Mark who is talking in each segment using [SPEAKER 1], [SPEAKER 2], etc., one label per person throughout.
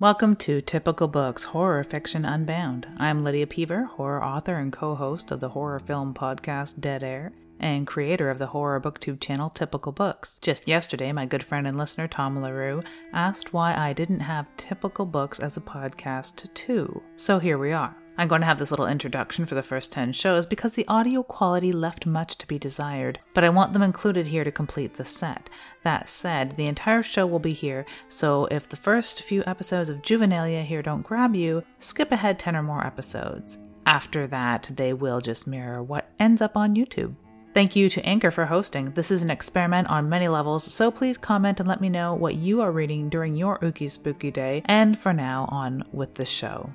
[SPEAKER 1] Welcome to Typical Books Horror Fiction Unbound. I'm Lydia Peever, horror author and co host of the horror film podcast Dead Air, and creator of the horror booktube channel Typical Books. Just yesterday, my good friend and listener Tom LaRue asked why I didn't have Typical Books as a podcast too. So here we are. I'm going to have this little introduction for the first 10 shows because the audio quality left much to be desired, but I want them included here to complete the set. That said, the entire show will be here, so if the first few episodes of Juvenilia here don't grab you, skip ahead 10 or more episodes. After that, they will just mirror what ends up on YouTube. Thank you to Anchor for hosting. This is an experiment on many levels, so please comment and let me know what you are reading during your Ookie Spooky Day. And for now, on with the show.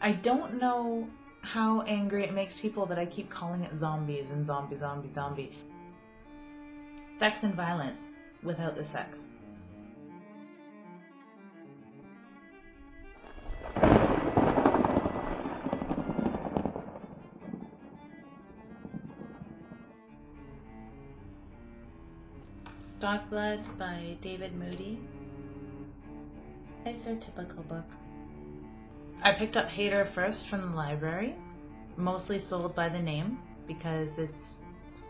[SPEAKER 1] I don't know how angry it makes people that I keep calling it zombies and zombie, zombie, zombie. Sex and violence without the sex. Dog Blood by David Moody. It's a typical book. I picked up Hater first from the library, mostly sold by the name because it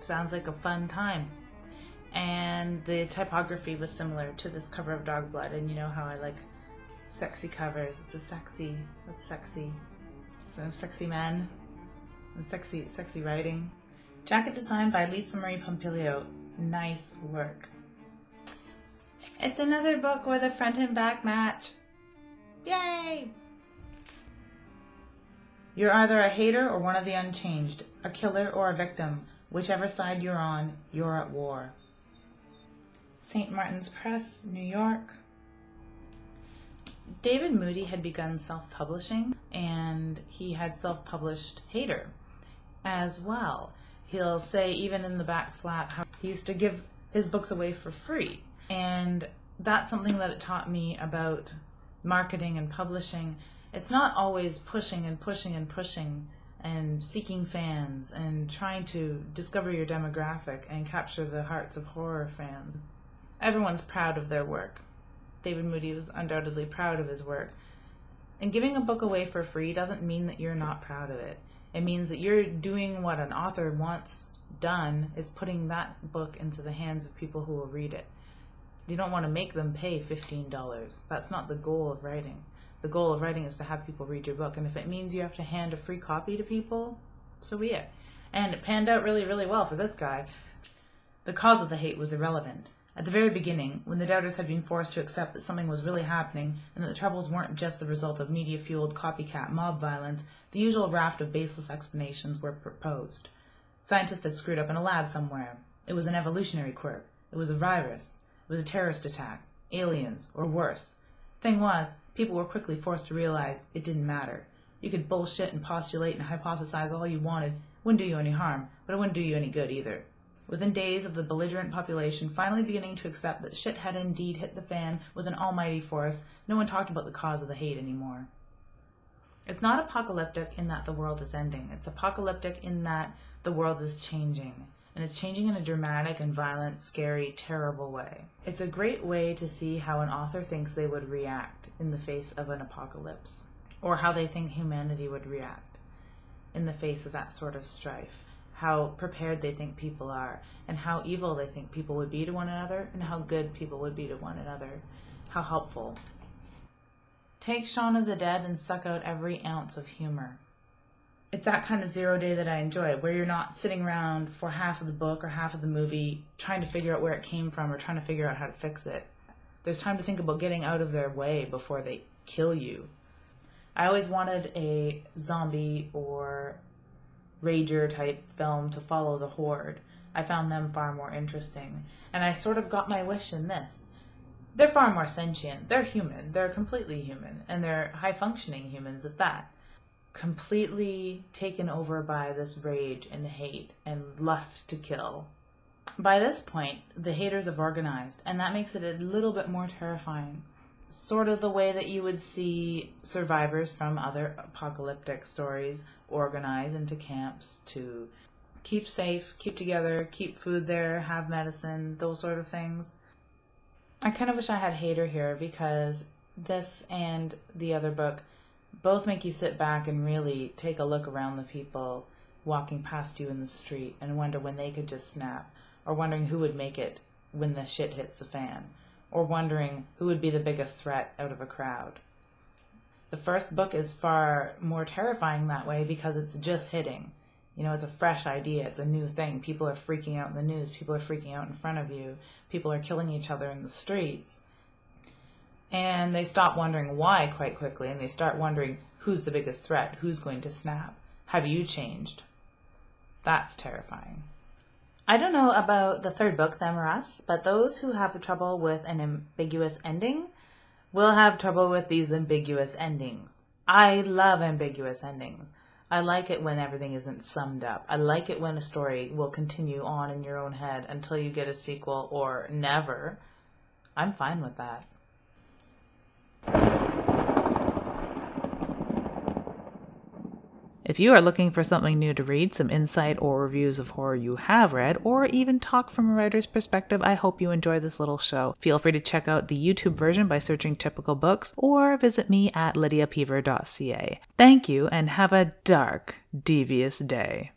[SPEAKER 1] sounds like a fun time. And the typography was similar to this cover of Dog Blood, and you know how I like sexy covers. It's a sexy, it's sexy, so sexy men and sexy, sexy writing. Jacket designed by Lisa Marie Pompilio. Nice work. It's another book with a front and back match. Yay! You're either a hater or one of the unchanged, a killer or a victim. Whichever side you're on, you're at war. St. Martin's Press, New York. David Moody had begun self publishing and he had self published Hater as well. He'll say, even in the back flap, how he used to give his books away for free. And that's something that it taught me about marketing and publishing it's not always pushing and pushing and pushing and seeking fans and trying to discover your demographic and capture the hearts of horror fans. Everyone's proud of their work. David Moody was undoubtedly proud of his work. And giving a book away for free doesn't mean that you're not proud of it. It means that you're doing what an author wants done is putting that book into the hands of people who will read it. You don't want to make them pay $15. That's not the goal of writing the goal of writing is to have people read your book. And if it means you have to hand a free copy to people, so be it. And it panned out really, really well for this guy. The cause of the hate was irrelevant. At the very beginning, when the doubters had been forced to accept that something was really happening and that the troubles weren't just the result of media fueled copycat mob violence, the usual raft of baseless explanations were proposed. Scientists had screwed up in a lab somewhere. It was an evolutionary quirk. It was a virus. It was a terrorist attack. Aliens, or worse. Thing was, people were quickly forced to realize it didn't matter. You could bullshit and postulate and hypothesize all you wanted, wouldn't do you any harm, but it wouldn't do you any good either. Within days of the belligerent population finally beginning to accept that shit had indeed hit the fan with an almighty force, no one talked about the cause of the hate anymore. It's not apocalyptic in that the world is ending. It's apocalyptic in that the world is changing and it's changing in a dramatic and violent, scary, terrible way. It's a great way to see how an author thinks they would react in the face of an apocalypse, or how they think humanity would react in the face of that sort of strife, how prepared they think people are, and how evil they think people would be to one another, and how good people would be to one another, how helpful. Take Shaun of the Dead and suck out every ounce of humor it's that kind of zero day that I enjoy, where you're not sitting around for half of the book or half of the movie trying to figure out where it came from or trying to figure out how to fix it. There's time to think about getting out of their way before they kill you. I always wanted a zombie or rager type film to follow the horde. I found them far more interesting. And I sort of got my wish in this. They're far more sentient. They're human. They're completely human. And they're high functioning humans at that completely taken over by this rage and hate and lust to kill. By this point, the haters have organized, and that makes it a little bit more terrifying. Sort of the way that you would see survivors from other apocalyptic stories organize into camps to keep safe, keep together, keep food there, have medicine, those sort of things. I kind of wish I had Hater here because this and the other book both make you sit back and really take a look around the people walking past you in the street and wonder when they could just snap, or wondering who would make it when the shit hits the fan, or wondering who would be the biggest threat out of a crowd. The first book is far more terrifying that way because it's just hitting. You know, it's a fresh idea, it's a new thing. People are freaking out in the news, people are freaking out in front of you, people are killing each other in the streets. And they stop wondering why quite quickly and they start wondering who's the biggest threat, who's going to snap. Have you changed? That's terrifying. I don't know about the third book, Them or Us, but those who have trouble with an ambiguous ending will have trouble with these ambiguous endings. I love ambiguous endings. I like it when everything isn't summed up. I like it when a story will continue on in your own head until you get a sequel or never. I'm fine with that. If you are looking for something new to read, some insight or reviews of horror you have read, or even talk from a writer's perspective, I hope you enjoy this little show. Feel free to check out the YouTube version by searching Typical Books or visit me at lydiapeever.ca. Thank you and have a dark, devious day.